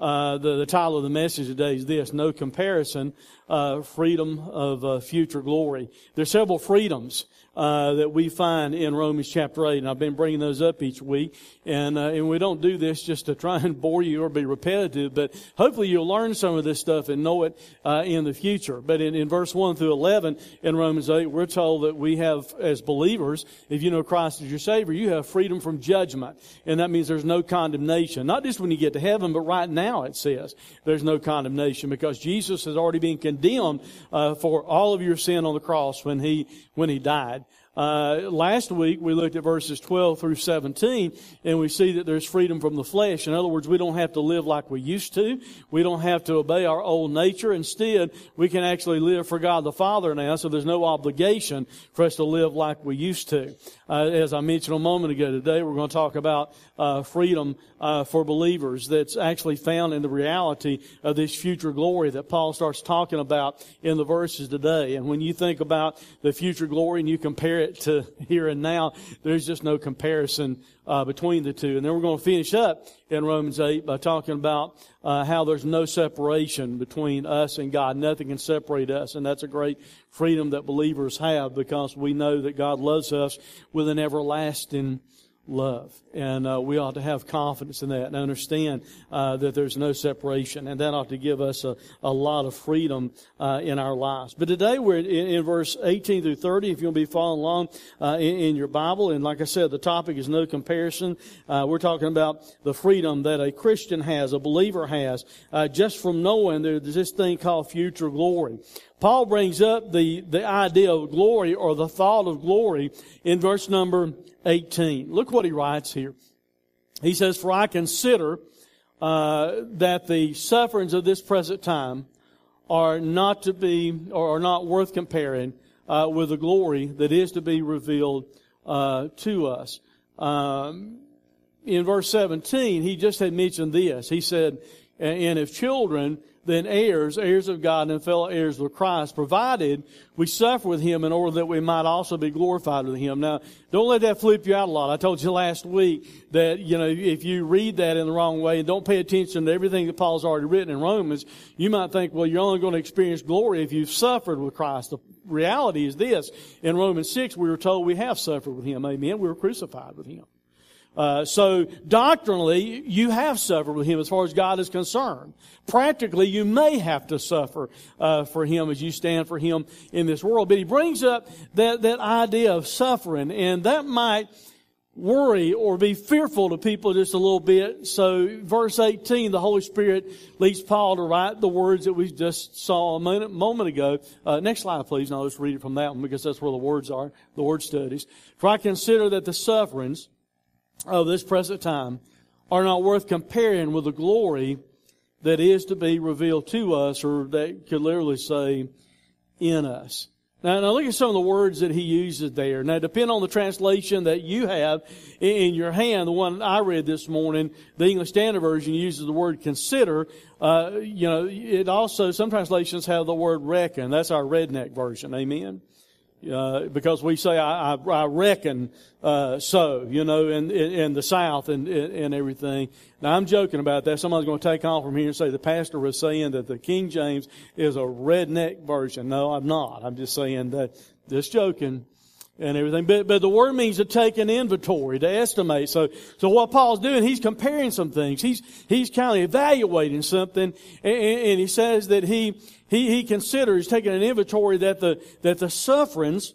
Uh, the, the title of the message today is this No Comparison, uh, Freedom of uh, Future Glory. There's several freedoms uh, that we find in Romans chapter 8, and I've been bringing those up each week. And, uh, and we don't do this just to try and bore you or be repetitive, but hopefully you'll learn some of this stuff and know it uh, in the future. But in, in verse 1 through 11 in Romans 8, we're told that we have, as believers, if you know Christ as your Savior, you have freedom from judgment. And that means there's no condemnation. Not just when you get to heaven, but right now it says there's no condemnation because Jesus has already been condemned uh, for all of your sin on the cross when he, when he died. Uh, last week we looked at verses 12 through 17 and we see that there's freedom from the flesh. In other words, we don't have to live like we used to. We don't have to obey our old nature. Instead, we can actually live for God the Father now, so there's no obligation for us to live like we used to. Uh, as I mentioned a moment ago today, we're going to talk about uh, freedom uh, for believers that's actually found in the reality of this future glory that Paul starts talking about in the verses today. And when you think about the future glory and you compare it to here and now, there's just no comparison uh, between the two. And then we're going to finish up in Romans 8 by talking about uh, how there's no separation between us and God. Nothing can separate us. And that's a great freedom that believers have because we know that God loves us with an everlasting love. And uh, we ought to have confidence in that and understand uh, that there's no separation. And that ought to give us a, a lot of freedom uh, in our lives. But today we're in, in, verse 18 through 30, if you'll be following along uh, in, in, your Bible. And like I said, the topic is no comparison. Uh, we're talking about the freedom that a Christian has, a believer has, uh, just from knowing there's this thing called future glory. Paul brings up the, the idea of glory or the thought of glory in verse number 18. Look what he writes here. He says, For I consider uh, that the sufferings of this present time are not to be, or are not worth comparing uh, with the glory that is to be revealed uh, to us. Um, in verse 17, he just had mentioned this. He said, And if children, then heirs, heirs of God and fellow heirs with Christ, provided we suffer with Him in order that we might also be glorified with Him. Now, don't let that flip you out a lot. I told you last week that, you know, if you read that in the wrong way and don't pay attention to everything that Paul's already written in Romans, you might think, well, you're only going to experience glory if you've suffered with Christ. The reality is this. In Romans 6, we were told we have suffered with Him. Amen. We were crucified with Him. Uh, so doctrinally, you have suffered with him as far as God is concerned. Practically, you may have to suffer uh, for him as you stand for him in this world. But he brings up that that idea of suffering, and that might worry or be fearful to people just a little bit. So, verse 18, the Holy Spirit leads Paul to write the words that we just saw a moment, moment ago. Uh, next slide, please, and I'll just read it from that one because that's where the words are, the word studies. For I consider that the sufferings of this present time are not worth comparing with the glory that is to be revealed to us, or that could literally say, in us. Now, now look at some of the words that he uses there. Now, depend on the translation that you have in your hand. The one I read this morning, the English Standard Version uses the word consider. Uh, you know, it also, some translations have the word reckon. That's our redneck version. Amen. Uh, because we say, I, I, I reckon uh, so, you know, in, in, in the South and, and everything. Now, I'm joking about that. Somebody's going to take off from here and say the pastor was saying that the King James is a redneck version. No, I'm not. I'm just saying that, just joking and everything. But, but the word means to take an inventory, to estimate. So, so what Paul's doing, he's comparing some things. He's, he's kind of evaluating something. And, and he says that he, he, he considers taking an inventory that the, that the sufferings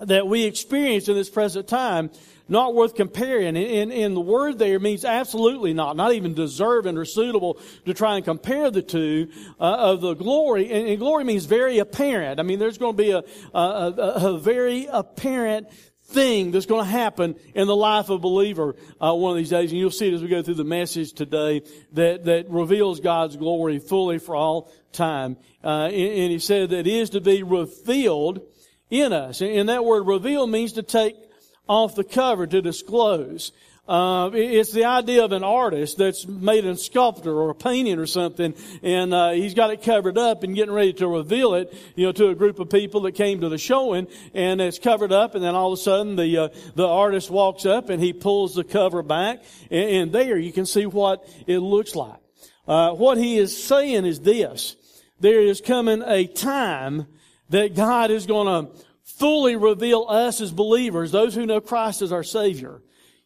that we experience in this present time not worth comparing. And, and, the word there means absolutely not, not even deserving or suitable to try and compare the two uh, of the glory. And, and, glory means very apparent. I mean, there's going to be a, a, a, a very apparent thing that's going to happen in the life of a believer uh, one of these days, and you'll see it as we go through the message today that that reveals God's glory fully for all time. Uh, and, and, he said that it is to be revealed in us, and, that word "reveal" means to take off the cover, to disclose. Uh, it's the idea of an artist that's made a sculpture or a painting or something, and uh, he's got it covered up and getting ready to reveal it, you know, to a group of people that came to the showing, and it's covered up, and then all of a sudden the uh, the artist walks up and he pulls the cover back, and, and there you can see what it looks like. Uh, what he is saying is this: there is coming a time that God is going to fully reveal us as believers, those who know Christ as our Savior.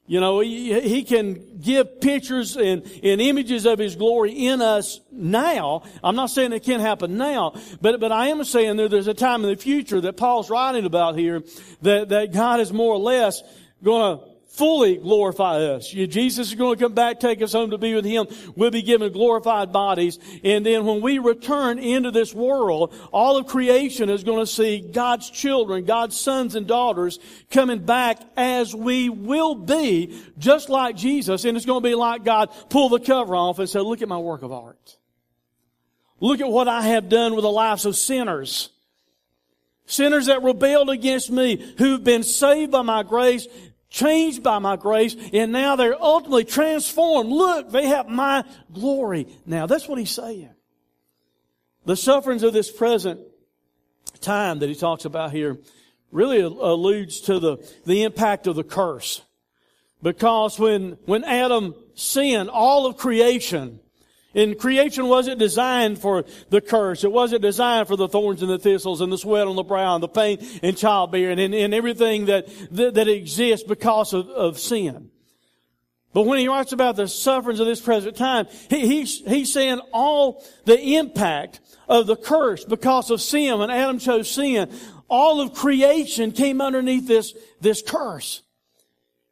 You know, he, he, can give pictures and, and images of His glory in us now. I'm not saying it can't happen now, but, but I am saying there's a time in the future that Paul's writing about here that, that God is more or less going to fully glorify us. Jesus is going to come back, take us home to be with Him. We'll be given glorified bodies. And then when we return into this world, all of creation is going to see God's children, God's sons and daughters coming back as we will be, just like Jesus. And it's going to be like God pull the cover off and say, look at my work of art. Look at what I have done with the lives of sinners. Sinners that rebelled against me, who've been saved by my grace, changed by my grace, and now they're ultimately transformed. Look, they have my glory. Now, that's what he's saying. The sufferings of this present time that he talks about here really alludes to the, the impact of the curse. Because when, when Adam sinned, all of creation and creation wasn't designed for the curse. It wasn't designed for the thorns and the thistles and the sweat on the brow and the pain and childbearing and, and everything that, that, that exists because of, of sin. But when he writes about the sufferings of this present time, he, he's, he's saying all the impact of the curse because of sin, when Adam chose sin, all of creation came underneath this, this curse.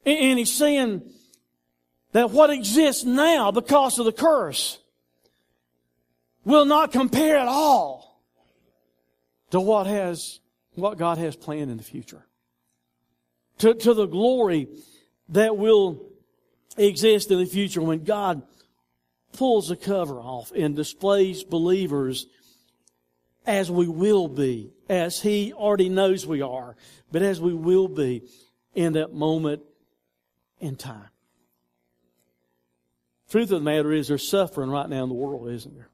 And, and he's saying that what exists now because of the curse will not compare at all to what has, what God has planned in the future. To, to the glory that will exist in the future when God pulls the cover off and displays believers as we will be, as He already knows we are, but as we will be in that moment in time. Truth of the matter is there's suffering right now in the world, isn't there?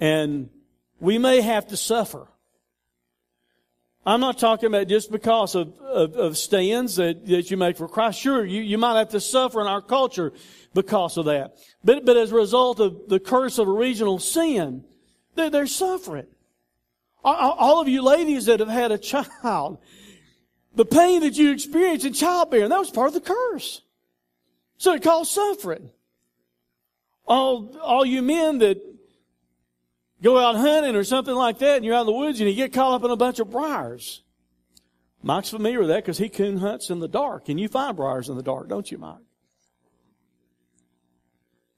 And we may have to suffer. I'm not talking about just because of, of, of, stands that, that you make for Christ. Sure, you, you might have to suffer in our culture because of that. But, but as a result of the curse of original sin, they're, they're suffering. All of you ladies that have had a child, the pain that you experienced in childbearing, that was part of the curse. So it caused suffering. All, all you men that go out hunting or something like that and you're out in the woods and you get caught up in a bunch of briars. Mike's familiar with that because he coon hunts in the dark and you find briars in the dark, don't you, Mike?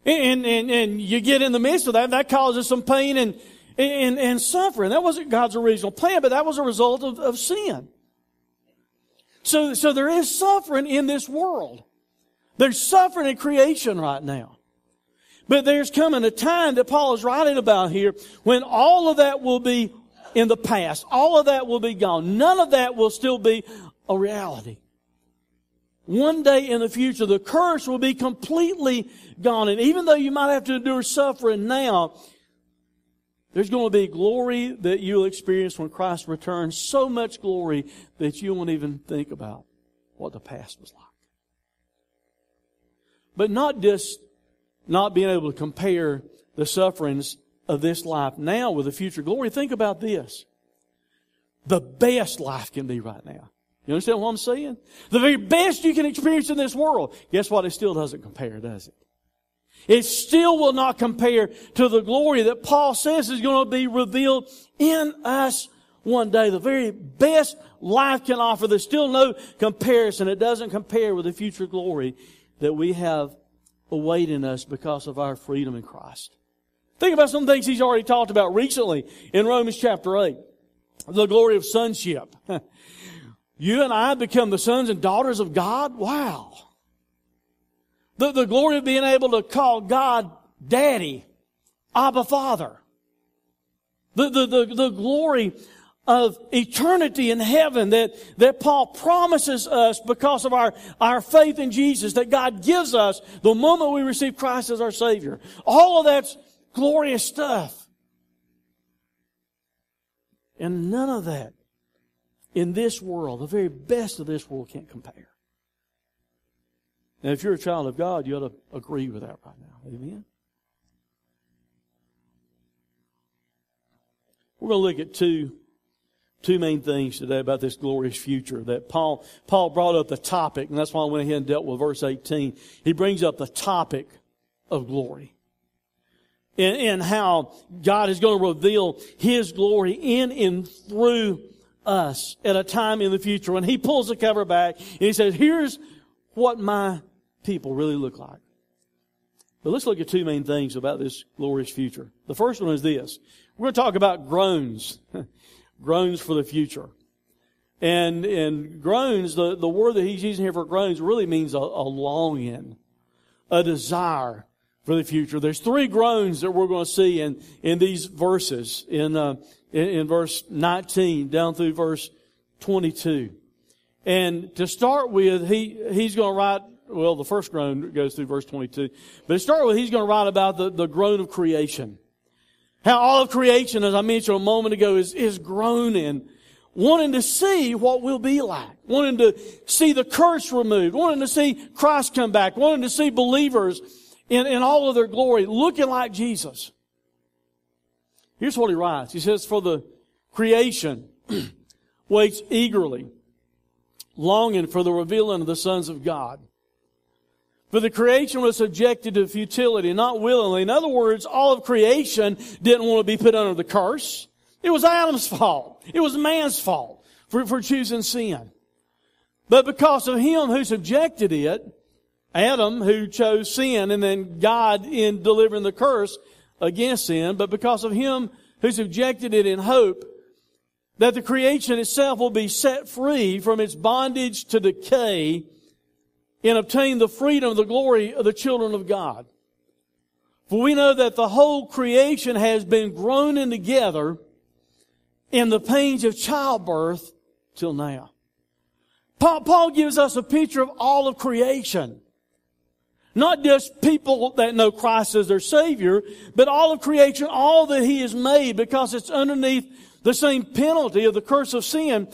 And, and, and you get in the midst of that, that causes some pain and, and, and suffering. That wasn't God's original plan, but that was a result of, of sin. So, so there is suffering in this world. There's suffering in creation right now. But there's coming a time that Paul is writing about here when all of that will be in the past. All of that will be gone. None of that will still be a reality. One day in the future, the curse will be completely gone. And even though you might have to endure suffering now, there's going to be glory that you'll experience when Christ returns. So much glory that you won't even think about what the past was like. But not just not being able to compare the sufferings of this life now with the future glory. Think about this. The best life can be right now. You understand what I'm saying? The very best you can experience in this world. Guess what? It still doesn't compare, does it? It still will not compare to the glory that Paul says is going to be revealed in us one day. The very best life can offer. There's still no comparison. It doesn't compare with the future glory that we have awaiting us because of our freedom in Christ. Think about some things he's already talked about recently in Romans chapter 8. The glory of sonship. You and I become the sons and daughters of God? Wow. The, the glory of being able to call God Daddy, Abba Father. The, the, the, the glory of eternity in heaven that, that Paul promises us because of our, our faith in Jesus that God gives us the moment we receive Christ as our Savior. All of that's glorious stuff. And none of that in this world, the very best of this world can't compare. Now, if you're a child of God, you ought to agree with that right now. Amen? We're going to look at two, two main things today about this glorious future that Paul, Paul brought up the topic, and that's why I went ahead and dealt with verse 18. He brings up the topic of glory. And, and how God is going to reveal His glory in and through us at a time in the future when He pulls the cover back and He says, here's what my people really look like. But let's look at two main things about this glorious future. The first one is this. We're going to talk about groans. groans for the future. And, and groans, the, the word that he's using here for groans really means a, a longing, a desire for the future. There's three groans that we're going to see in, in these verses, in, uh, in, in verse 19 down through verse 22. And to start with, he, he's going to write well, the first groan goes through verse 22. But to start with, he's going to write about the, the groan of creation. How all of creation, as I mentioned a moment ago, is, is groaning, wanting to see what we'll be like, wanting to see the curse removed, wanting to see Christ come back, wanting to see believers in, in all of their glory, looking like Jesus. Here's what he writes. He says, for the creation waits eagerly, longing for the revealing of the sons of God. For the creation was subjected to futility, not willingly. In other words, all of creation didn't want to be put under the curse. It was Adam's fault. It was man's fault for, for choosing sin. But because of him who subjected it, Adam who chose sin and then God in delivering the curse against sin, but because of him who subjected it in hope that the creation itself will be set free from its bondage to decay and obtain the freedom, the glory of the children of God. For we know that the whole creation has been groaning together in the pains of childbirth till now. Paul, Paul gives us a picture of all of creation. Not just people that know Christ as their Savior, but all of creation, all that He has made, because it's underneath the same penalty of the curse of sin.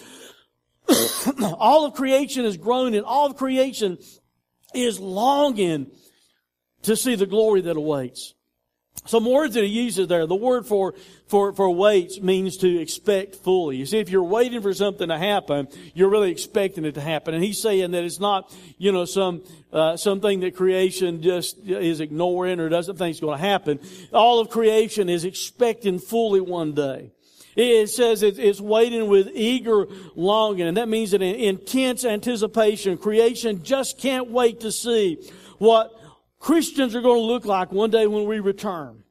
all of creation is groaning. All of creation is longing to see the glory that awaits. Some words that he uses there. The word for, for, for waits means to expect fully. You see, if you're waiting for something to happen, you're really expecting it to happen. And he's saying that it's not, you know, some, uh, something that creation just is ignoring or doesn't think is going to happen. All of creation is expecting fully one day. It says it's waiting with eager longing, and that means an intense anticipation, creation just can't wait to see what Christians are going to look like one day when we return.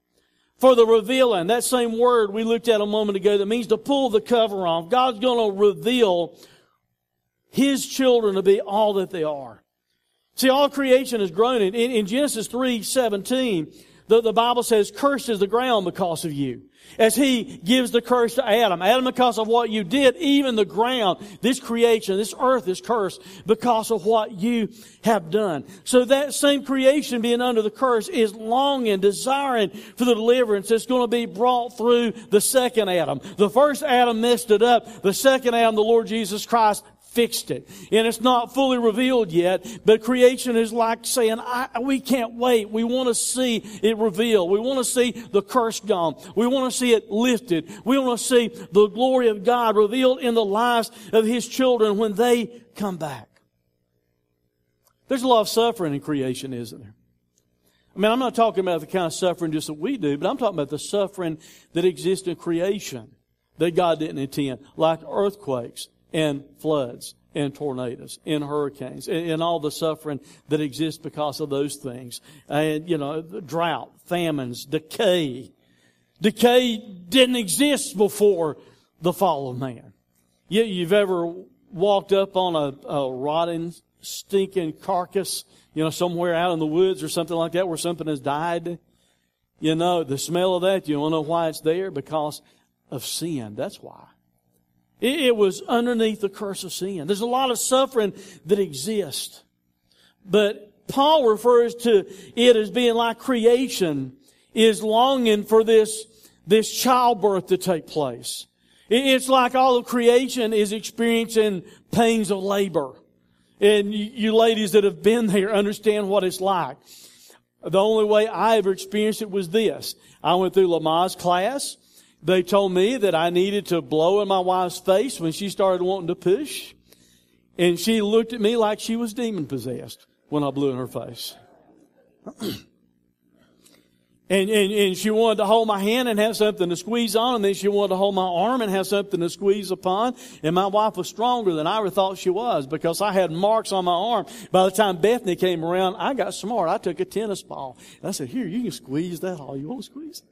For the revealing, that same word we looked at a moment ago that means to pull the cover off. God's going to reveal His children to be all that they are. See, all creation is groaning. In, in Genesis 3, 17, the, the Bible says, cursed is the ground because of you. As he gives the curse to Adam. Adam, because of what you did, even the ground, this creation, this earth is cursed because of what you have done. So that same creation being under the curse is longing, desiring for the deliverance that's going to be brought through the second Adam. The first Adam messed it up. The second Adam, the Lord Jesus Christ, fixed it. And it's not fully revealed yet, but creation is like saying, we can't wait. We want to see it revealed. We want to see the curse gone. We want to see it lifted. We want to see the glory of God revealed in the lives of His children when they come back. There's a lot of suffering in creation, isn't there? I mean, I'm not talking about the kind of suffering just that we do, but I'm talking about the suffering that exists in creation that God didn't intend, like earthquakes, and floods and tornadoes and hurricanes and, all the suffering that exists because of those things. And, you know, drought, famines, decay. Decay didn't exist before the fall of man. You, you've ever walked up on a, a rotting, stinking carcass, you know, somewhere out in the woods or something like that where something has died? You know, the smell of that, you to know why it's there? Because of sin. That's why. It, it was underneath the curse of sin. There's a lot of suffering that exists. But Paul refers to it as being like creation is longing for this, this childbirth to take place. It's like all of creation is experiencing pains of labor. And you ladies that have been there understand what it's like. The only way I ever experienced it was this. I went through Lamaze class. They told me that I needed to blow in my wife's face when she started wanting to push. And she looked at me like she was demon possessed when I blew in her face. And, and, and she wanted to hold my hand and have something to squeeze on, and then she wanted to hold my arm and have something to squeeze upon. And my wife was stronger than I ever thought she was because I had marks on my arm. By the time Bethany came around, I got smart. I took a tennis ball. And I said, here, you can squeeze that all you want to squeeze.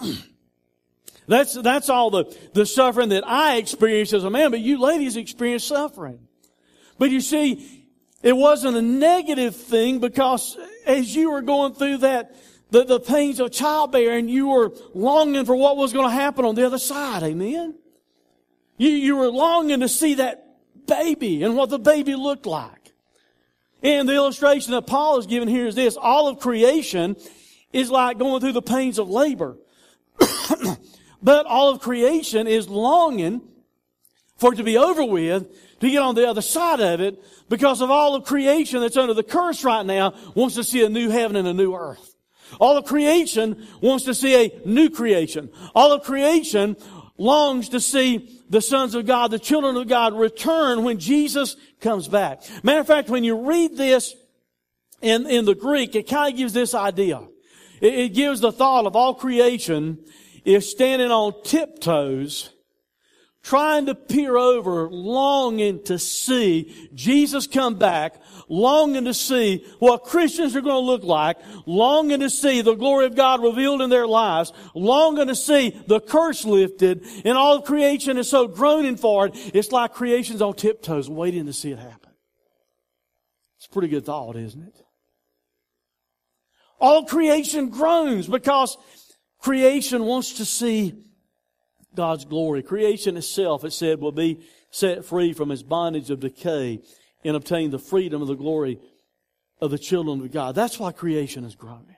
that's, that's all the, the suffering that I experienced as a man, but you ladies experience suffering. But you see, it wasn't a negative thing because as you were going through that, the, the pains of childbearing, you were longing for what was going to happen on the other side. Amen. You, you were longing to see that baby and what the baby looked like. And the illustration that Paul is giving here is this. All of creation is like going through the pains of labor. but all of creation is longing for it to be over with to get on the other side of it because of all of creation that's under the curse right now wants to see a new heaven and a new earth. All of creation wants to see a new creation. All of creation longs to see the sons of God, the children of God return when Jesus comes back. Matter of fact, when you read this in, in the Greek, it kind of gives this idea. It, it gives the thought of all creation is standing on tiptoes trying to peer over, longing to see Jesus come back, longing to see what Christians are going to look like, longing to see the glory of God revealed in their lives, longing to see the curse lifted, and all of creation is so groaning for it, it's like creation's on tiptoes waiting to see it happen. It's a pretty good thought, isn't it? All creation groans because creation wants to see God's glory. Creation itself, it said, will be set free from its bondage of decay and obtain the freedom of the glory of the children of God. That's why creation is groaning.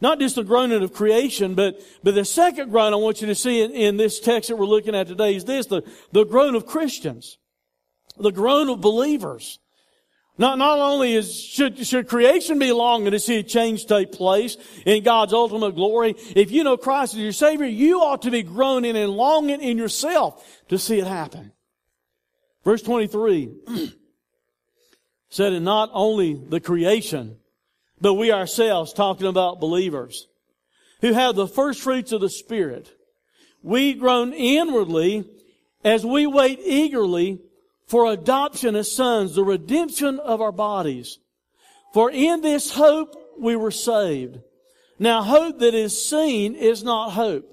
Not just the groaning of creation, but, but the second groan I want you to see in, in this text that we're looking at today is this, the, the groan of Christians. The groan of believers. Not, not only is, should, should creation be longing to see a change take place in God's ultimate glory, if you know Christ as your Savior, you ought to be groaning and longing in yourself to see it happen. Verse 23 said, and not only the creation, but we ourselves, talking about believers, who have the first fruits of the Spirit, we groan inwardly as we wait eagerly for adoption as sons, the redemption of our bodies. For in this hope we were saved. Now hope that is seen is not hope.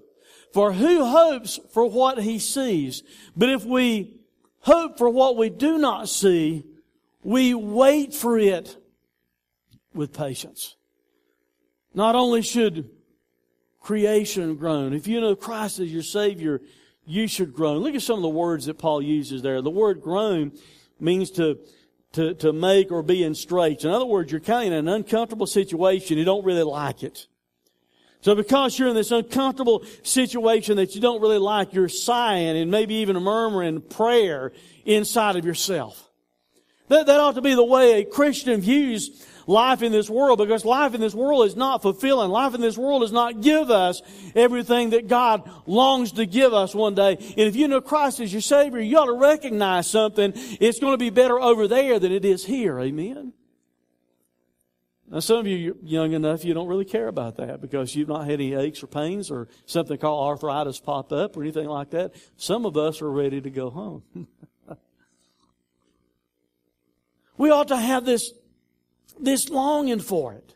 For who hopes for what he sees? But if we hope for what we do not see, we wait for it with patience. Not only should creation groan, if you know Christ as your Savior, you should groan. Look at some of the words that Paul uses there. The word groan means to, to, to make or be in straits. In other words, you're kind of in an uncomfortable situation. You don't really like it. So because you're in this uncomfortable situation that you don't really like, you're sighing and maybe even murmuring prayer inside of yourself. That, that ought to be the way a Christian views life in this world because life in this world is not fulfilling. Life in this world does not give us everything that God longs to give us one day. And if you know Christ as your Savior, you ought to recognize something. It's going to be better over there than it is here. Amen. Now, some of you are young enough, you don't really care about that because you've not had any aches or pains or something called arthritis pop up or anything like that. Some of us are ready to go home. we ought to have this this longing for it.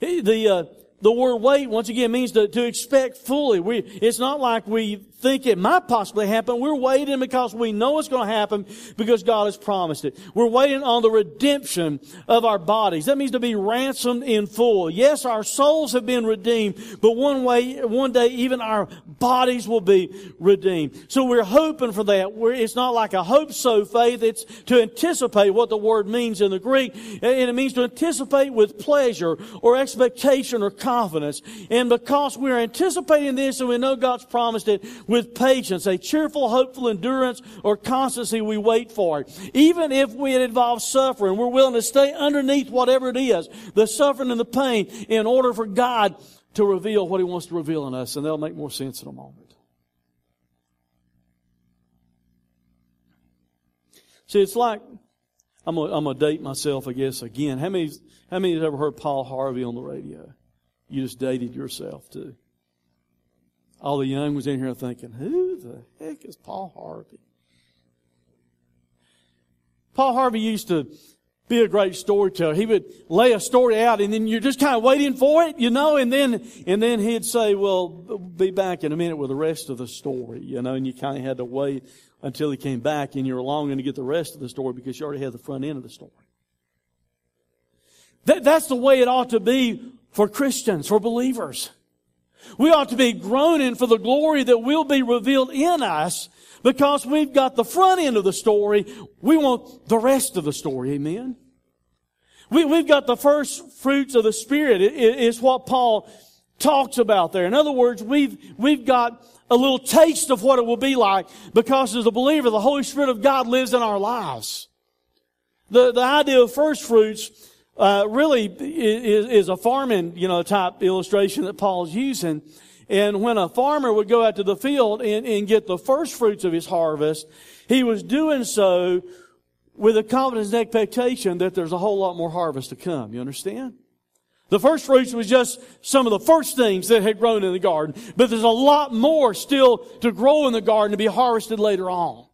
The, uh, the word wait, once again, means to, to expect fully. We, it's not like we think it might possibly happen. We're waiting because we know it's going to happen because God has promised it. We're waiting on the redemption of our bodies. That means to be ransomed in full. Yes, our souls have been redeemed, but one way, one day even our bodies will be redeemed. So we're hoping for that. We're, it's not like a hope so faith. It's to anticipate what the word means in the Greek. And it means to anticipate with pleasure or expectation or confidence. And because we're anticipating this and we know God's promised it, with patience, a cheerful, hopeful endurance or constancy we wait for it. Even if it involves suffering, we're willing to stay underneath whatever it is, the suffering and the pain, in order for God to reveal what He wants to reveal in us, and that'll make more sense in a moment. See, it's like I'm gonna date myself, I guess, again. How many how many have ever heard Paul Harvey on the radio? You just dated yourself too. All the young was in here thinking, who the heck is Paul Harvey? Paul Harvey used to be a great storyteller. He would lay a story out and then you're just kind of waiting for it, you know, and then, and then he'd say, well, be back in a minute with the rest of the story, you know, and you kind of had to wait until he came back and you're longing to get the rest of the story because you already had the front end of the story. That, that's the way it ought to be for Christians, for believers. We ought to be groaning for the glory that will be revealed in us because we've got the front end of the story. We want the rest of the story. Amen. We, we've got the first fruits of the Spirit. It, it, it's what Paul talks about there. In other words, we've, we've got a little taste of what it will be like because as a believer, the Holy Spirit of God lives in our lives. The, the idea of first fruits uh, really is, is, a farming, you know, type illustration that Paul's using. And when a farmer would go out to the field and, and get the first fruits of his harvest, he was doing so with a confidence and expectation that there's a whole lot more harvest to come. You understand? The first fruits was just some of the first things that had grown in the garden, but there's a lot more still to grow in the garden to be harvested later on.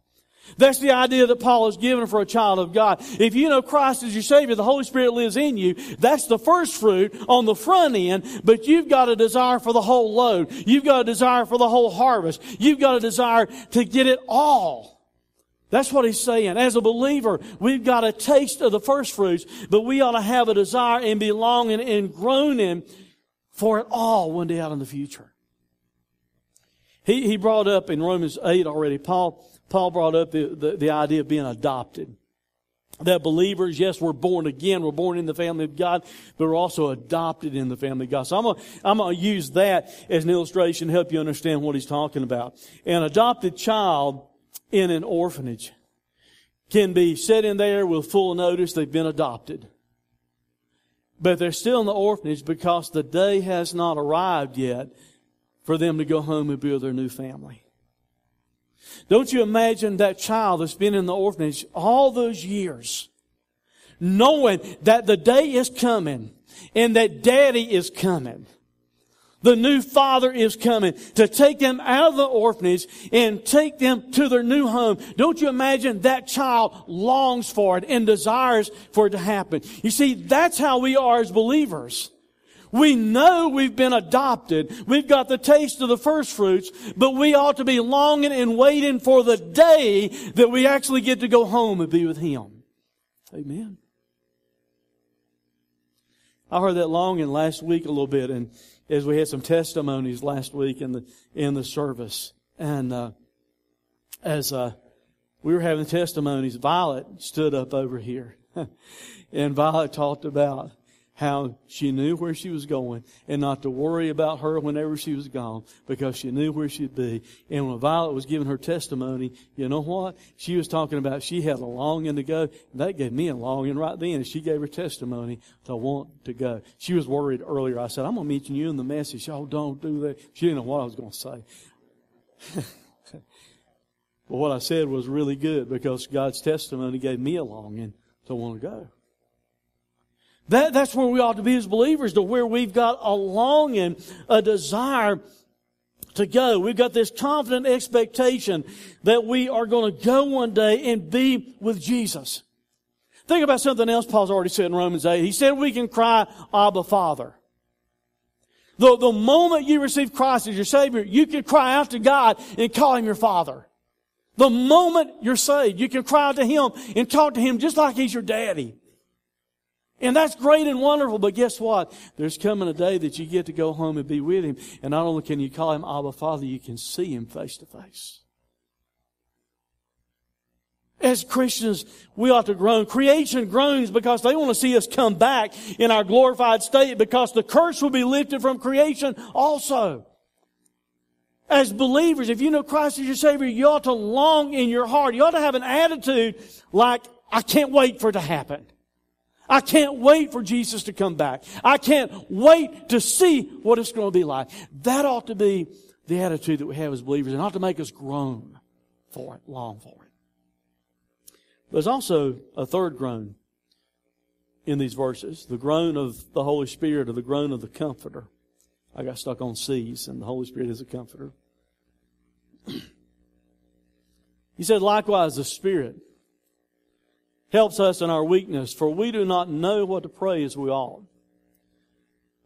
That's the idea that Paul is given for a child of God. If you know Christ as your Savior, the Holy Spirit lives in you. That's the first fruit on the front end, but you've got a desire for the whole load. You've got a desire for the whole harvest. You've got a desire to get it all. That's what he's saying. As a believer, we've got a taste of the first fruits, but we ought to have a desire and be longing and groaning for it all one day out in the future. He, he brought up in Romans 8 already, Paul, Paul brought up the, the, the idea of being adopted. That believers, yes, we're born again, we're born in the family of God, but we're also adopted in the family of God. So I'm gonna, I'm gonna use that as an illustration to help you understand what he's talking about. An adopted child in an orphanage can be set in there with full notice they've been adopted. But they're still in the orphanage because the day has not arrived yet for them to go home and with their new family. Don't you imagine that child that's been in the orphanage all those years, knowing that the day is coming and that daddy is coming. The new father is coming to take them out of the orphanage and take them to their new home. Don't you imagine that child longs for it and desires for it to happen? You see, that's how we are as believers. We know we've been adopted. We've got the taste of the first fruits, but we ought to be longing and waiting for the day that we actually get to go home and be with Him. Amen. I heard that longing last week a little bit, and as we had some testimonies last week in the in the service, and uh, as uh, we were having testimonies, Violet stood up over here, and Violet talked about how she knew where she was going and not to worry about her whenever she was gone because she knew where she'd be. And when Violet was giving her testimony, you know what? She was talking about she had a longing to go. That gave me a longing right then. She gave her testimony to want to go. She was worried earlier. I said, I'm going to mention you in the message. Oh, don't do that. She didn't know what I was going to say. but what I said was really good because God's testimony gave me a longing to want to go. That, that's where we ought to be as believers, to where we've got a longing, a desire to go. We've got this confident expectation that we are going to go one day and be with Jesus. Think about something else Paul's already said in Romans 8. He said we can cry, Abba, Father. The, the moment you receive Christ as your Savior, you can cry out to God and call Him your Father. The moment you're saved, you can cry out to Him and talk to Him just like He's your daddy. And that's great and wonderful, but guess what? There's coming a day that you get to go home and be with Him. And not only can you call Him Abba Father, you can see Him face to face. As Christians, we ought to groan. Creation groans because they want to see us come back in our glorified state because the curse will be lifted from creation also. As believers, if you know Christ as your Savior, you ought to long in your heart. You ought to have an attitude like, I can't wait for it to happen. I can't wait for Jesus to come back. I can't wait to see what it's going to be like. That ought to be the attitude that we have as believers and ought to make us groan for it, long for it. There's also a third groan in these verses the groan of the Holy Spirit or the groan of the Comforter. I got stuck on C's, and the Holy Spirit is a comforter. he said, likewise, the Spirit helps us in our weakness, for we do not know what to pray as we ought.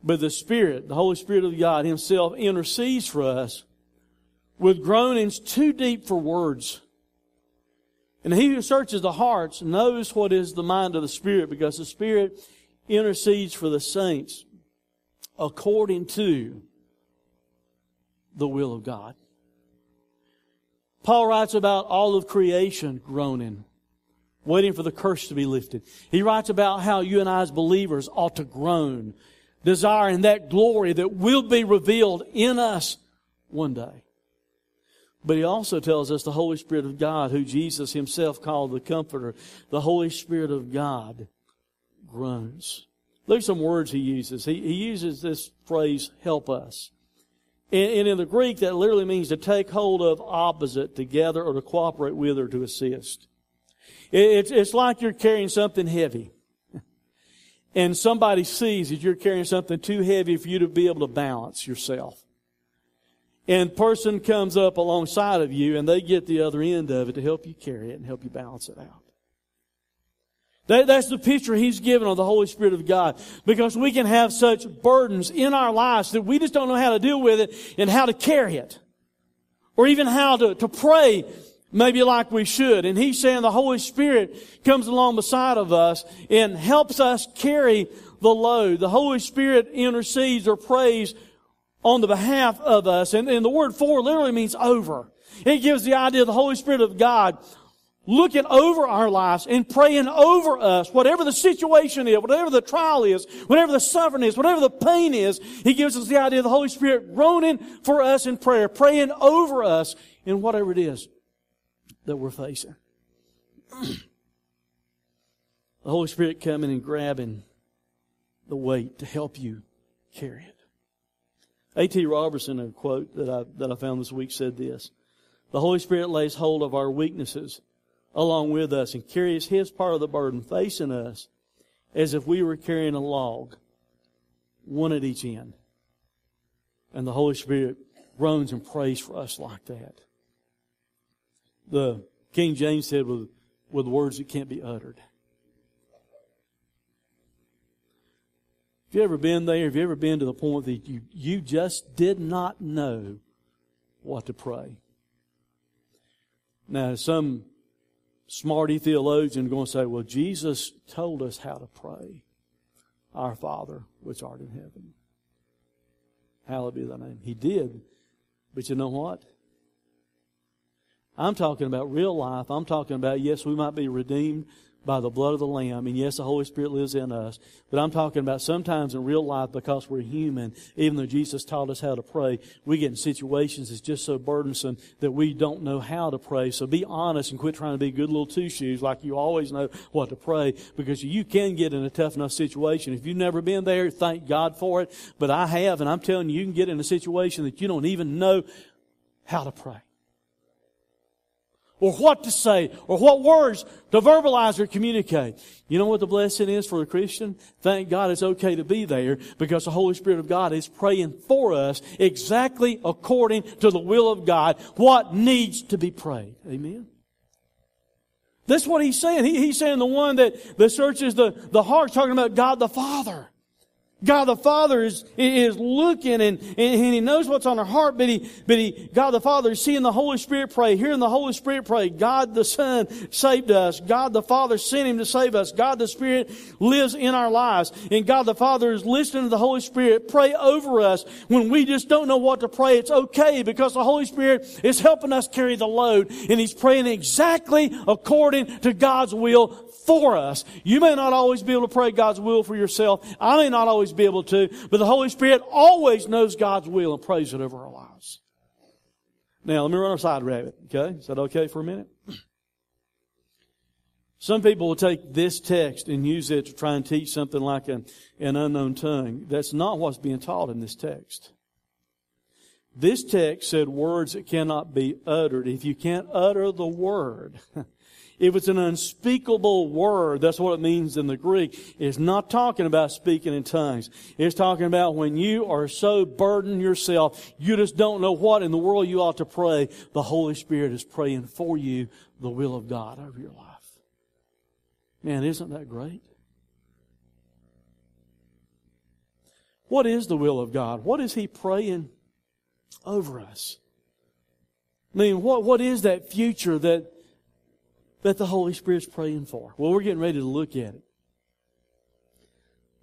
But the Spirit, the Holy Spirit of God Himself, intercedes for us with groanings too deep for words. And he who searches the hearts knows what is the mind of the Spirit because the Spirit intercedes for the saints according to the will of God. Paul writes about all of creation groaning, waiting for the curse to be lifted. He writes about how you and I as believers ought to groan, desiring that glory that will be revealed in us one day. But he also tells us the Holy Spirit of God, who Jesus himself called the Comforter, the Holy Spirit of God groans. Look at some words he uses. He, he uses this phrase, help us. And, and in the Greek, that literally means to take hold of opposite, together, or to cooperate with, or to assist. It, it's, it's like you're carrying something heavy. And somebody sees that you're carrying something too heavy for you to be able to balance yourself and person comes up alongside of you and they get the other end of it to help you carry it and help you balance it out. That, that's the picture he's given of the Holy Spirit of God. Because we can have such burdens in our lives that we just don't know how to deal with it and how to carry it. Or even how to, to pray maybe like we should. And he's saying the Holy Spirit comes along beside of us and helps us carry the load. The Holy Spirit intercedes or prays on the behalf of us. And, and the word for literally means over. It gives the idea of the Holy Spirit of God looking over our lives and praying over us, whatever the situation is, whatever the trial is, whatever the suffering is, whatever the pain is, He gives us the idea of the Holy Spirit groaning for us in prayer, praying over us in whatever it is that we're facing. the Holy Spirit coming and grabbing the weight to help you carry it. A.T. Robertson, a quote that I, that I found this week, said this The Holy Spirit lays hold of our weaknesses along with us and carries His part of the burden facing us as if we were carrying a log, one at each end. And the Holy Spirit groans and prays for us like that. The King James said with, with words that can't be uttered. Have you ever been there? Have you ever been to the point that you, you just did not know what to pray? Now, some smarty theologian are going to say, well, Jesus told us how to pray. Our Father, which art in heaven. Hallowed be thy name. He did. But you know what? I'm talking about real life. I'm talking about, yes, we might be redeemed by the blood of the Lamb. And yes, the Holy Spirit lives in us. But I'm talking about sometimes in real life, because we're human, even though Jesus taught us how to pray, we get in situations that's just so burdensome that we don't know how to pray. So be honest and quit trying to be good little two shoes like you always know what to pray because you can get in a tough enough situation. If you've never been there, thank God for it. But I have, and I'm telling you, you can get in a situation that you don't even know how to pray or what to say or what words to verbalize or communicate. You know what the blessing is for a Christian? Thank God it's okay to be there because the Holy Spirit of God is praying for us exactly according to the will of God what needs to be prayed. Amen. That's what he's saying. He, he's saying the one that, that searches the, the heart, talking about God the Father. God the Father is, is looking and, and He knows what's on our heart, but He, but He, God the Father is seeing the Holy Spirit pray, hearing the Holy Spirit pray. God the Son saved us. God the Father sent Him to save us. God the Spirit lives in our lives. And God the Father is listening to the Holy Spirit pray over us when we just don't know what to pray. It's okay because the Holy Spirit is helping us carry the load and He's praying exactly according to God's will for us. You may not always be able to pray God's will for yourself. I may not always be able to, but the Holy Spirit always knows God's will and prays it over our lives. Now, let me run a side rabbit, okay? Is that okay for a minute? Some people will take this text and use it to try and teach something like an, an unknown tongue. That's not what's being taught in this text. This text said words that cannot be uttered. If you can't utter the word, If it's an unspeakable word, that's what it means in the Greek. It's not talking about speaking in tongues. It's talking about when you are so burdened yourself, you just don't know what in the world you ought to pray. The Holy Spirit is praying for you the will of God over your life. Man, isn't that great? What is the will of God? What is He praying over us? I mean, what, what is that future that that the Holy Spirit's praying for? Well, we're getting ready to look at it.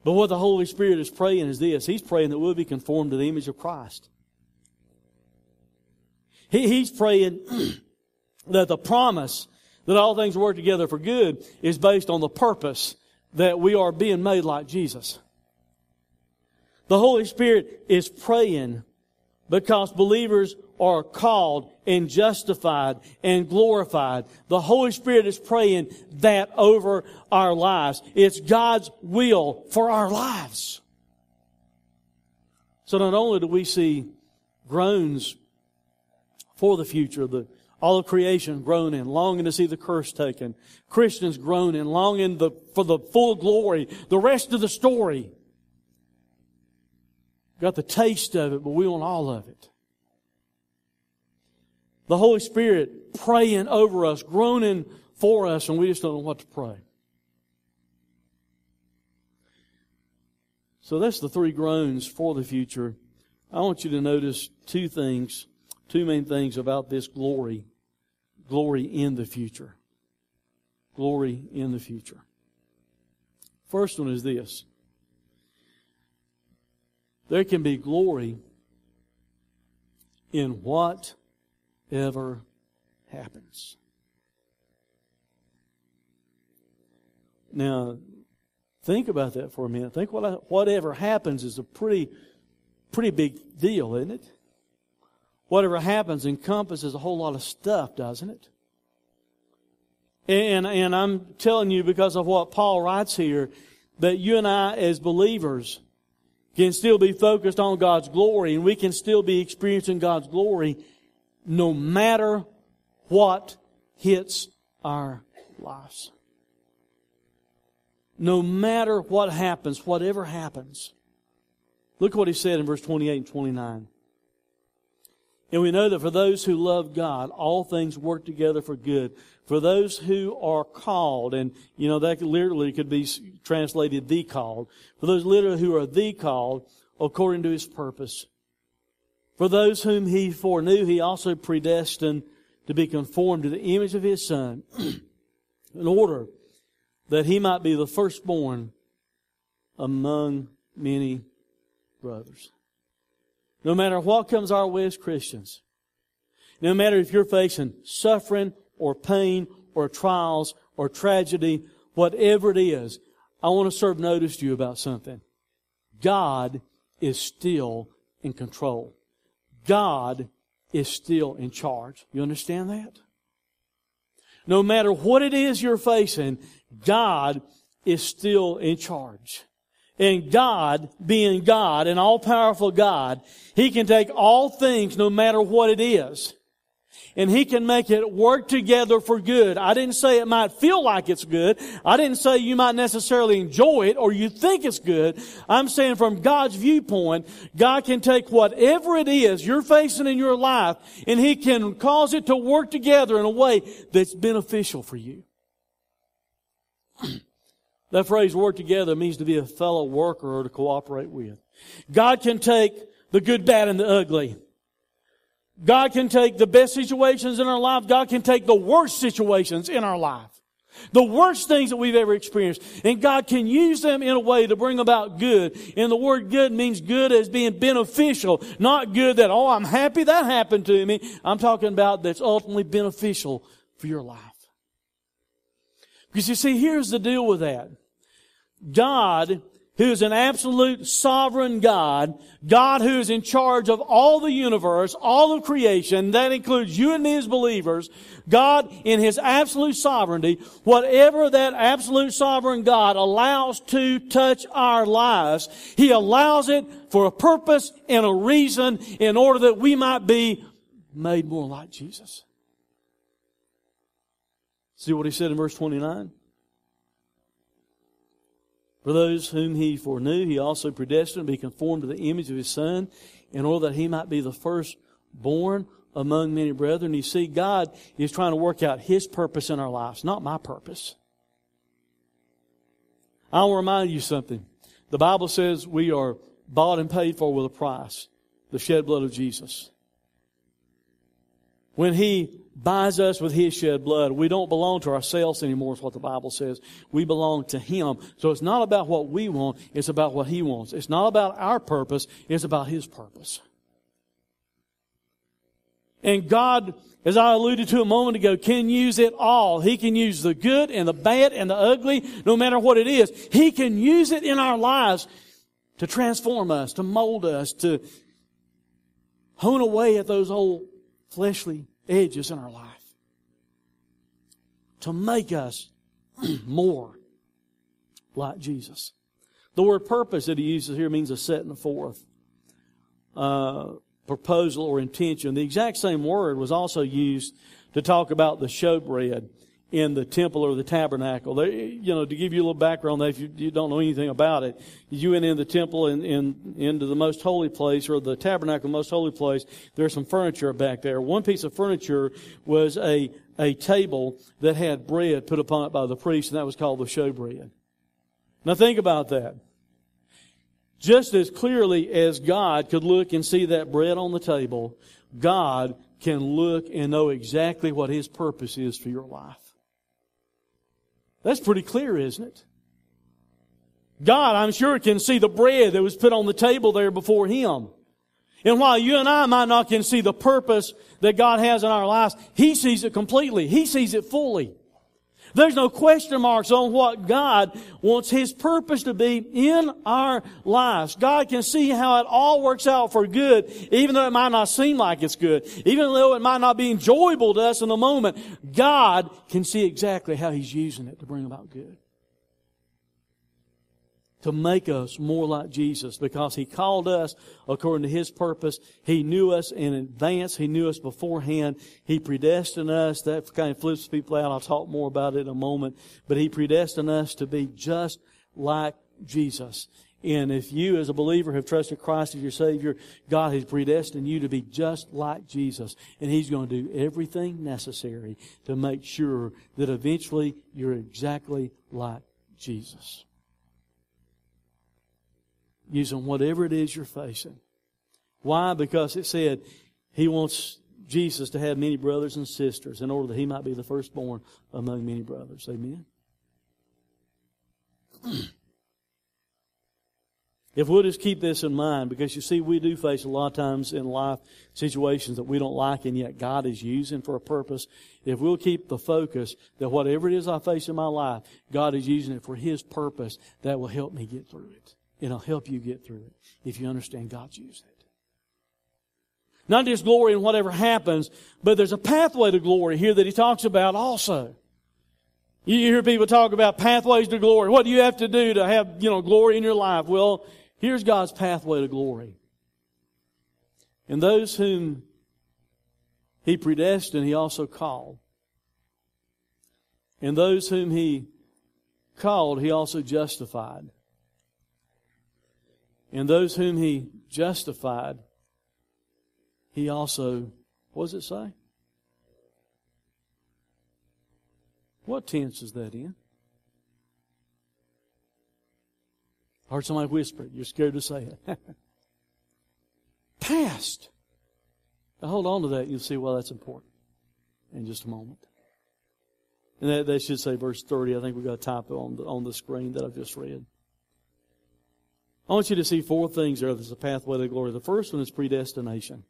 But what the Holy Spirit is praying is this. He's praying that we'll be conformed to the image of Christ. He, he's praying that the promise that all things work together for good is based on the purpose that we are being made like Jesus. The Holy Spirit is praying because believers are called and justified and glorified. The Holy Spirit is praying that over our lives. It's God's will for our lives. So not only do we see groans for the future, the all of creation groaning, longing to see the curse taken. Christians groaning, longing the, for the full glory, the rest of the story. Got the taste of it, but we want all of it. The Holy Spirit praying over us, groaning for us, and we just don't know what to pray. So that's the three groans for the future. I want you to notice two things, two main things about this glory. Glory in the future. Glory in the future. First one is this. There can be glory in what ever happens. Now, think about that for a minute. Think what whatever happens is a pretty pretty big deal, isn't it? Whatever happens encompasses a whole lot of stuff, doesn't it? And and I'm telling you because of what Paul writes here that you and I as believers can still be focused on God's glory and we can still be experiencing God's glory no matter what hits our lives. No matter what happens, whatever happens. Look what he said in verse 28 and 29. And we know that for those who love God, all things work together for good. For those who are called, and you know, that literally could be translated the called. For those literally who are the called, according to his purpose. For those whom he foreknew, he also predestined to be conformed to the image of his son, in order that he might be the firstborn among many brothers. No matter what comes our way as Christians, no matter if you're facing suffering or pain or trials or tragedy, whatever it is, I want to serve notice to you about something. God is still in control. God is still in charge. You understand that? No matter what it is you're facing, God is still in charge. And God, being God, an all-powerful God, He can take all things no matter what it is and He can make it work together for good. I didn't say it might feel like it's good. I didn't say you might necessarily enjoy it or you think it's good. I'm saying from God's viewpoint, God can take whatever it is you're facing in your life and He can cause it to work together in a way that's beneficial for you. That phrase work together means to be a fellow worker or to cooperate with. God can take the good, bad, and the ugly. God can take the best situations in our life. God can take the worst situations in our life. The worst things that we've ever experienced. And God can use them in a way to bring about good. And the word good means good as being beneficial. Not good that, oh, I'm happy that happened to me. I'm talking about that's ultimately beneficial for your life. Because you see, here's the deal with that. God who is an absolute sovereign God, God who is in charge of all the universe, all of creation, that includes you and me as believers, God in His absolute sovereignty, whatever that absolute sovereign God allows to touch our lives, He allows it for a purpose and a reason in order that we might be made more like Jesus. See what He said in verse 29? For those whom he foreknew, he also predestined to be conformed to the image of his son, in order that he might be the firstborn among many brethren. You see, God is trying to work out his purpose in our lives, not my purpose. I'll remind you something. The Bible says we are bought and paid for with a price the shed blood of Jesus. When he buys us with his shed blood. We don't belong to ourselves anymore, is what the Bible says. We belong to him. So it's not about what we want, it's about what he wants. It's not about our purpose, it's about his purpose. And God, as I alluded to a moment ago, can use it all. He can use the good and the bad and the ugly, no matter what it is. He can use it in our lives to transform us, to mold us, to hone away at those old fleshly edges in our life to make us more like Jesus. The word purpose that he uses here means a setting forth, uh, proposal or intention. The exact same word was also used to talk about the showbread in the temple or the tabernacle. They, you know, to give you a little background, if you, you, don't know anything about it, you went in the temple and in, into the most holy place or the tabernacle, most holy place. There's some furniture back there. One piece of furniture was a a table that had bread put upon it by the priest, and that was called the showbread. Now think about that. Just as clearly as God could look and see that bread on the table, God can look and know exactly what His purpose is for your life. That's pretty clear, isn't it? God, I'm sure, can see the bread that was put on the table there before Him. And while you and I might not can see the purpose that God has in our lives, He sees it completely. He sees it fully. There's no question marks on what God wants His purpose to be in our lives. God can see how it all works out for good, even though it might not seem like it's good. Even though it might not be enjoyable to us in the moment, God can see exactly how He's using it to bring about good to make us more like Jesus because He called us according to His purpose. He knew us in advance. He knew us beforehand. He predestined us. That kind of flips people out. I'll talk more about it in a moment. But He predestined us to be just like Jesus. And if you as a believer have trusted Christ as your Savior, God has predestined you to be just like Jesus. And He's going to do everything necessary to make sure that eventually you're exactly like Jesus using whatever it is you're facing. Why? Because it said he wants Jesus to have many brothers and sisters in order that he might be the firstborn among many brothers. Amen. If we'll just keep this in mind, because you see, we do face a lot of times in life situations that we don't like, and yet God is using for a purpose. If we'll keep the focus that whatever it is I face in my life, God is using it for His purpose, that will help me get through it. It'll help you get through it if you understand God's using it. Not just glory in whatever happens, but there's a pathway to glory here that he talks about also. You hear people talk about pathways to glory. What do you have to do to have, you know, glory in your life? Well, here's God's pathway to glory. And those whom he predestined, he also called. And those whom he called, he also justified. And those whom he justified, he also, what does it say? What tense is that in? I heard somebody whisper it. You're scared to say it. Past. Now hold on to that. You'll see why that's important in just a moment. And that, that should say verse 30. I think we've got a type on the, on the screen that I've just read. I want you to see four things there. There's a pathway to glory. The first one is predestination.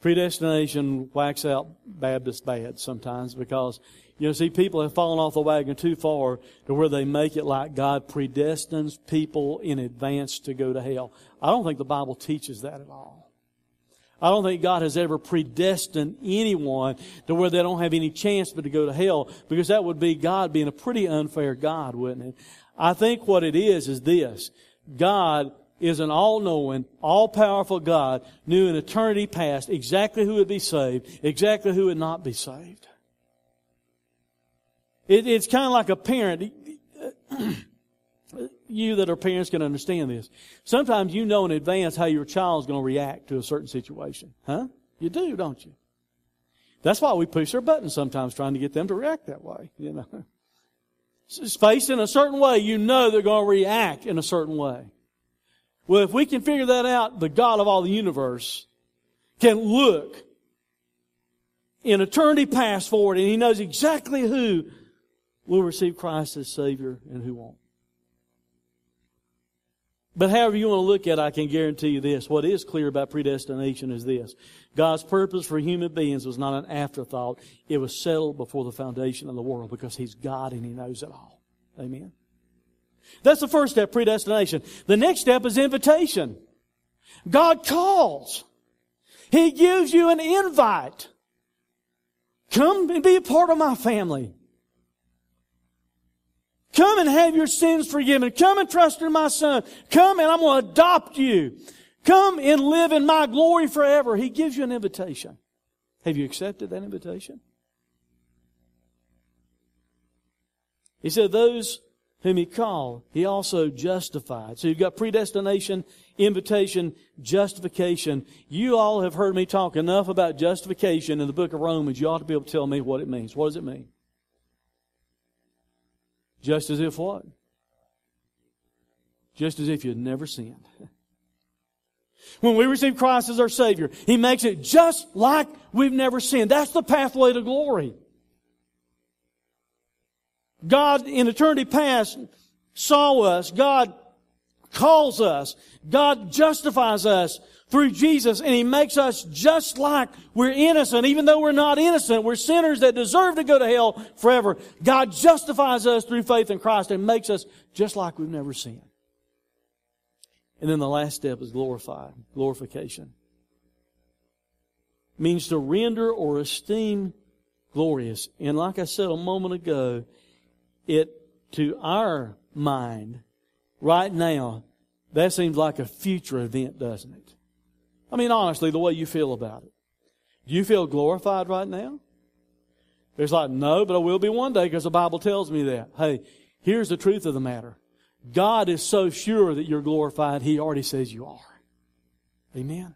Predestination whacks out Baptist bad sometimes because, you know, see, people have fallen off the wagon too far to where they make it like God predestines people in advance to go to hell. I don't think the Bible teaches that at all. I don't think God has ever predestined anyone to where they don't have any chance but to go to hell because that would be God being a pretty unfair God, wouldn't it? I think what it is is this. God is an all-knowing, all-powerful God, knew in eternity past exactly who would be saved, exactly who would not be saved. It, it's kind of like a parent. you that are parents can understand this. Sometimes you know in advance how your child's going to react to a certain situation. Huh? You do, don't you? That's why we push their buttons sometimes trying to get them to react that way, you know. Faced in a certain way, you know they're going to react in a certain way. Well, if we can figure that out, the God of all the universe can look in eternity past forward and He knows exactly who will receive Christ as Savior and who won't. But however you want to look at it, I can guarantee you this. What is clear about predestination is this. God's purpose for human beings was not an afterthought. It was settled before the foundation of the world because He's God and He knows it all. Amen. That's the first step, predestination. The next step is invitation. God calls. He gives you an invite. Come and be a part of my family. Come and have your sins forgiven. Come and trust in my son. Come and I'm going to adopt you. Come and live in my glory forever. He gives you an invitation. Have you accepted that invitation? He said, those whom he called, he also justified. So you've got predestination, invitation, justification. You all have heard me talk enough about justification in the book of Romans. You ought to be able to tell me what it means. What does it mean? Just as if what? Just as if you'd never sinned. When we receive Christ as our Savior, He makes it just like we've never sinned. That's the pathway to glory. God in eternity past saw us. God calls us. God justifies us through Jesus and He makes us just like we're innocent. Even though we're not innocent, we're sinners that deserve to go to hell forever. God justifies us through faith in Christ and makes us just like we've never sinned. And then the last step is glorified, glorification. It means to render or esteem glorious. And like I said a moment ago, it to our mind right now, that seems like a future event, doesn't it? I mean, honestly, the way you feel about it. Do you feel glorified right now? It's like, no, but I will be one day because the Bible tells me that. Hey, here's the truth of the matter. God is so sure that you're glorified, He already says you are. Amen.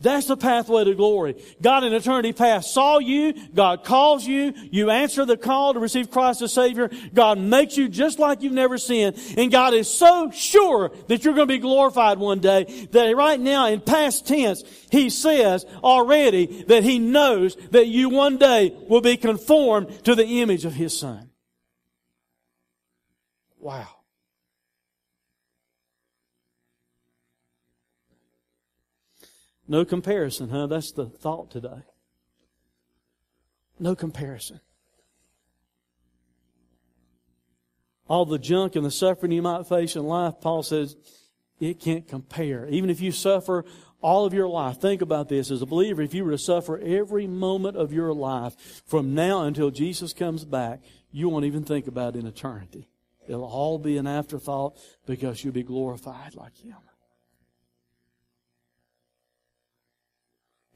That's the pathway to glory. God in eternity past saw you. God calls you. You answer the call to receive Christ as Savior. God makes you just like you've never sinned. And God is so sure that you're going to be glorified one day that right now in past tense, He says already that He knows that you one day will be conformed to the image of His Son. Wow. No comparison, huh? That's the thought today. No comparison. All the junk and the suffering you might face in life, Paul says, it can't compare. Even if you suffer all of your life, think about this as a believer, if you were to suffer every moment of your life from now until Jesus comes back, you won't even think about in eternity. It'll all be an afterthought because you'll be glorified like Him.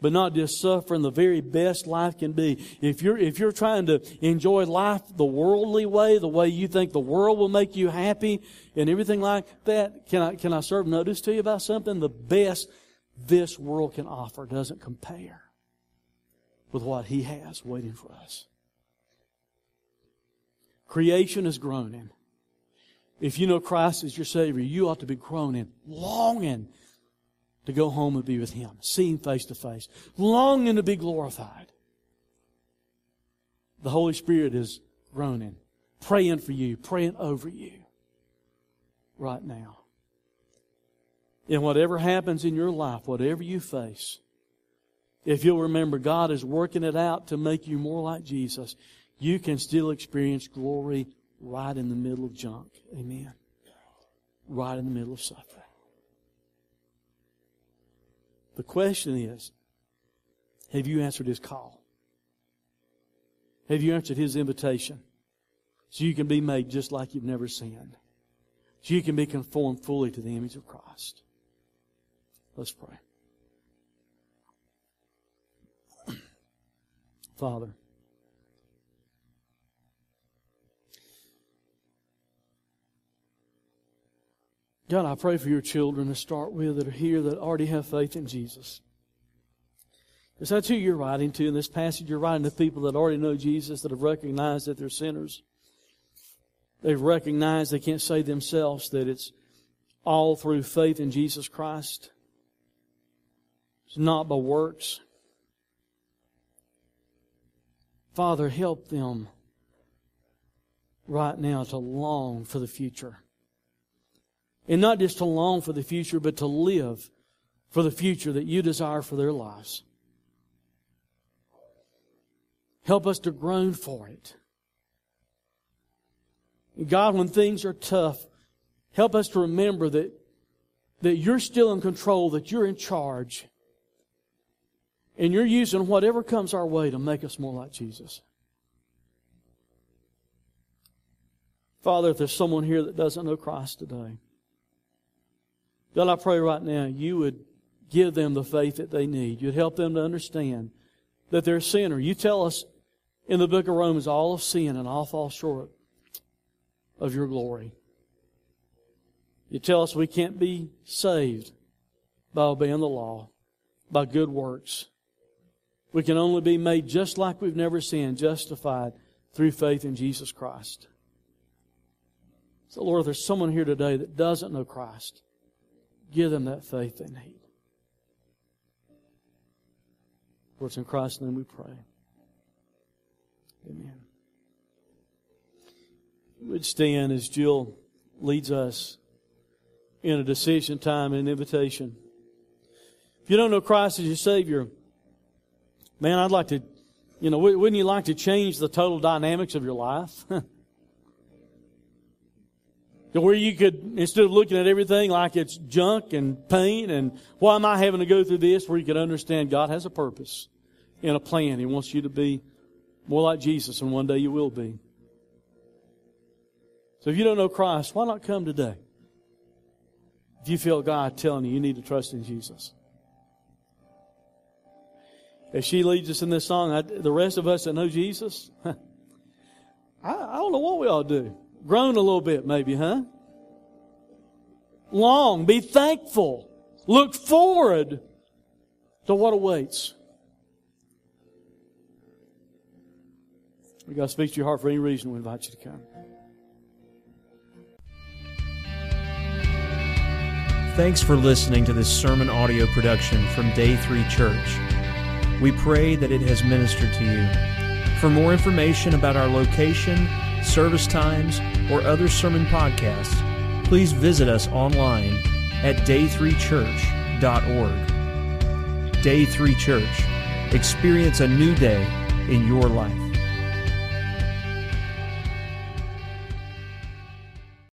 But not just suffering the very best life can be. If you're, if you're trying to enjoy life the worldly way, the way you think the world will make you happy and everything like that, can I, can I serve notice to you about something? The best this world can offer doesn't compare with what He has waiting for us. Creation is groaning. If you know Christ as your Savior, you ought to be groaning, longing to go home and be with Him, see Him face to face, longing to be glorified. The Holy Spirit is groaning, praying for you, praying over you right now. And whatever happens in your life, whatever you face, if you'll remember God is working it out to make you more like Jesus, you can still experience glory right in the middle of junk. Amen. Right in the middle of suffering. The question is, have you answered his call? Have you answered his invitation? So you can be made just like you've never sinned. So you can be conformed fully to the image of Christ. Let's pray. Father, God, I pray for your children to start with that are here that already have faith in Jesus. Because that's who you're writing to in this passage. You're writing to people that already know Jesus, that have recognized that they're sinners. They've recognized they can't save themselves, that it's all through faith in Jesus Christ. It's not by works. Father, help them right now to long for the future. And not just to long for the future, but to live for the future that you desire for their lives. Help us to groan for it. God, when things are tough, help us to remember that, that you're still in control, that you're in charge. And you're using whatever comes our way to make us more like Jesus. Father, if there's someone here that doesn't know Christ today, God, I pray right now you would give them the faith that they need. You'd help them to understand that they're a sinner. You tell us in the book of Romans, all of sin and all fall short of your glory. You tell us we can't be saved by obeying the law, by good works. We can only be made just like we've never sinned, justified through faith in Jesus Christ. So, Lord, if there's someone here today that doesn't know Christ, Give them that faith they need. For it's in Christ's name we pray. Amen. Would stand as Jill leads us in a decision time and an invitation. If you don't know Christ as your Savior, man, I'd like to, you know, wouldn't you like to change the total dynamics of your life? Where you could, instead of looking at everything like it's junk and pain and why am I having to go through this, where you could understand God has a purpose and a plan. He wants you to be more like Jesus, and one day you will be. So if you don't know Christ, why not come today? If you feel God telling you you need to trust in Jesus. As she leads us in this song, I, the rest of us that know Jesus, I, I don't know what we all do. Groan a little bit, maybe, huh? Long. Be thankful. Look forward to what awaits. We God speaks to your heart for any reason, we invite you to come. Thanks for listening to this sermon audio production from Day 3 Church. We pray that it has ministered to you. For more information about our location, service times, or other sermon podcasts, please visit us online at day3church.org. Day 3 Church. Experience a new day in your life.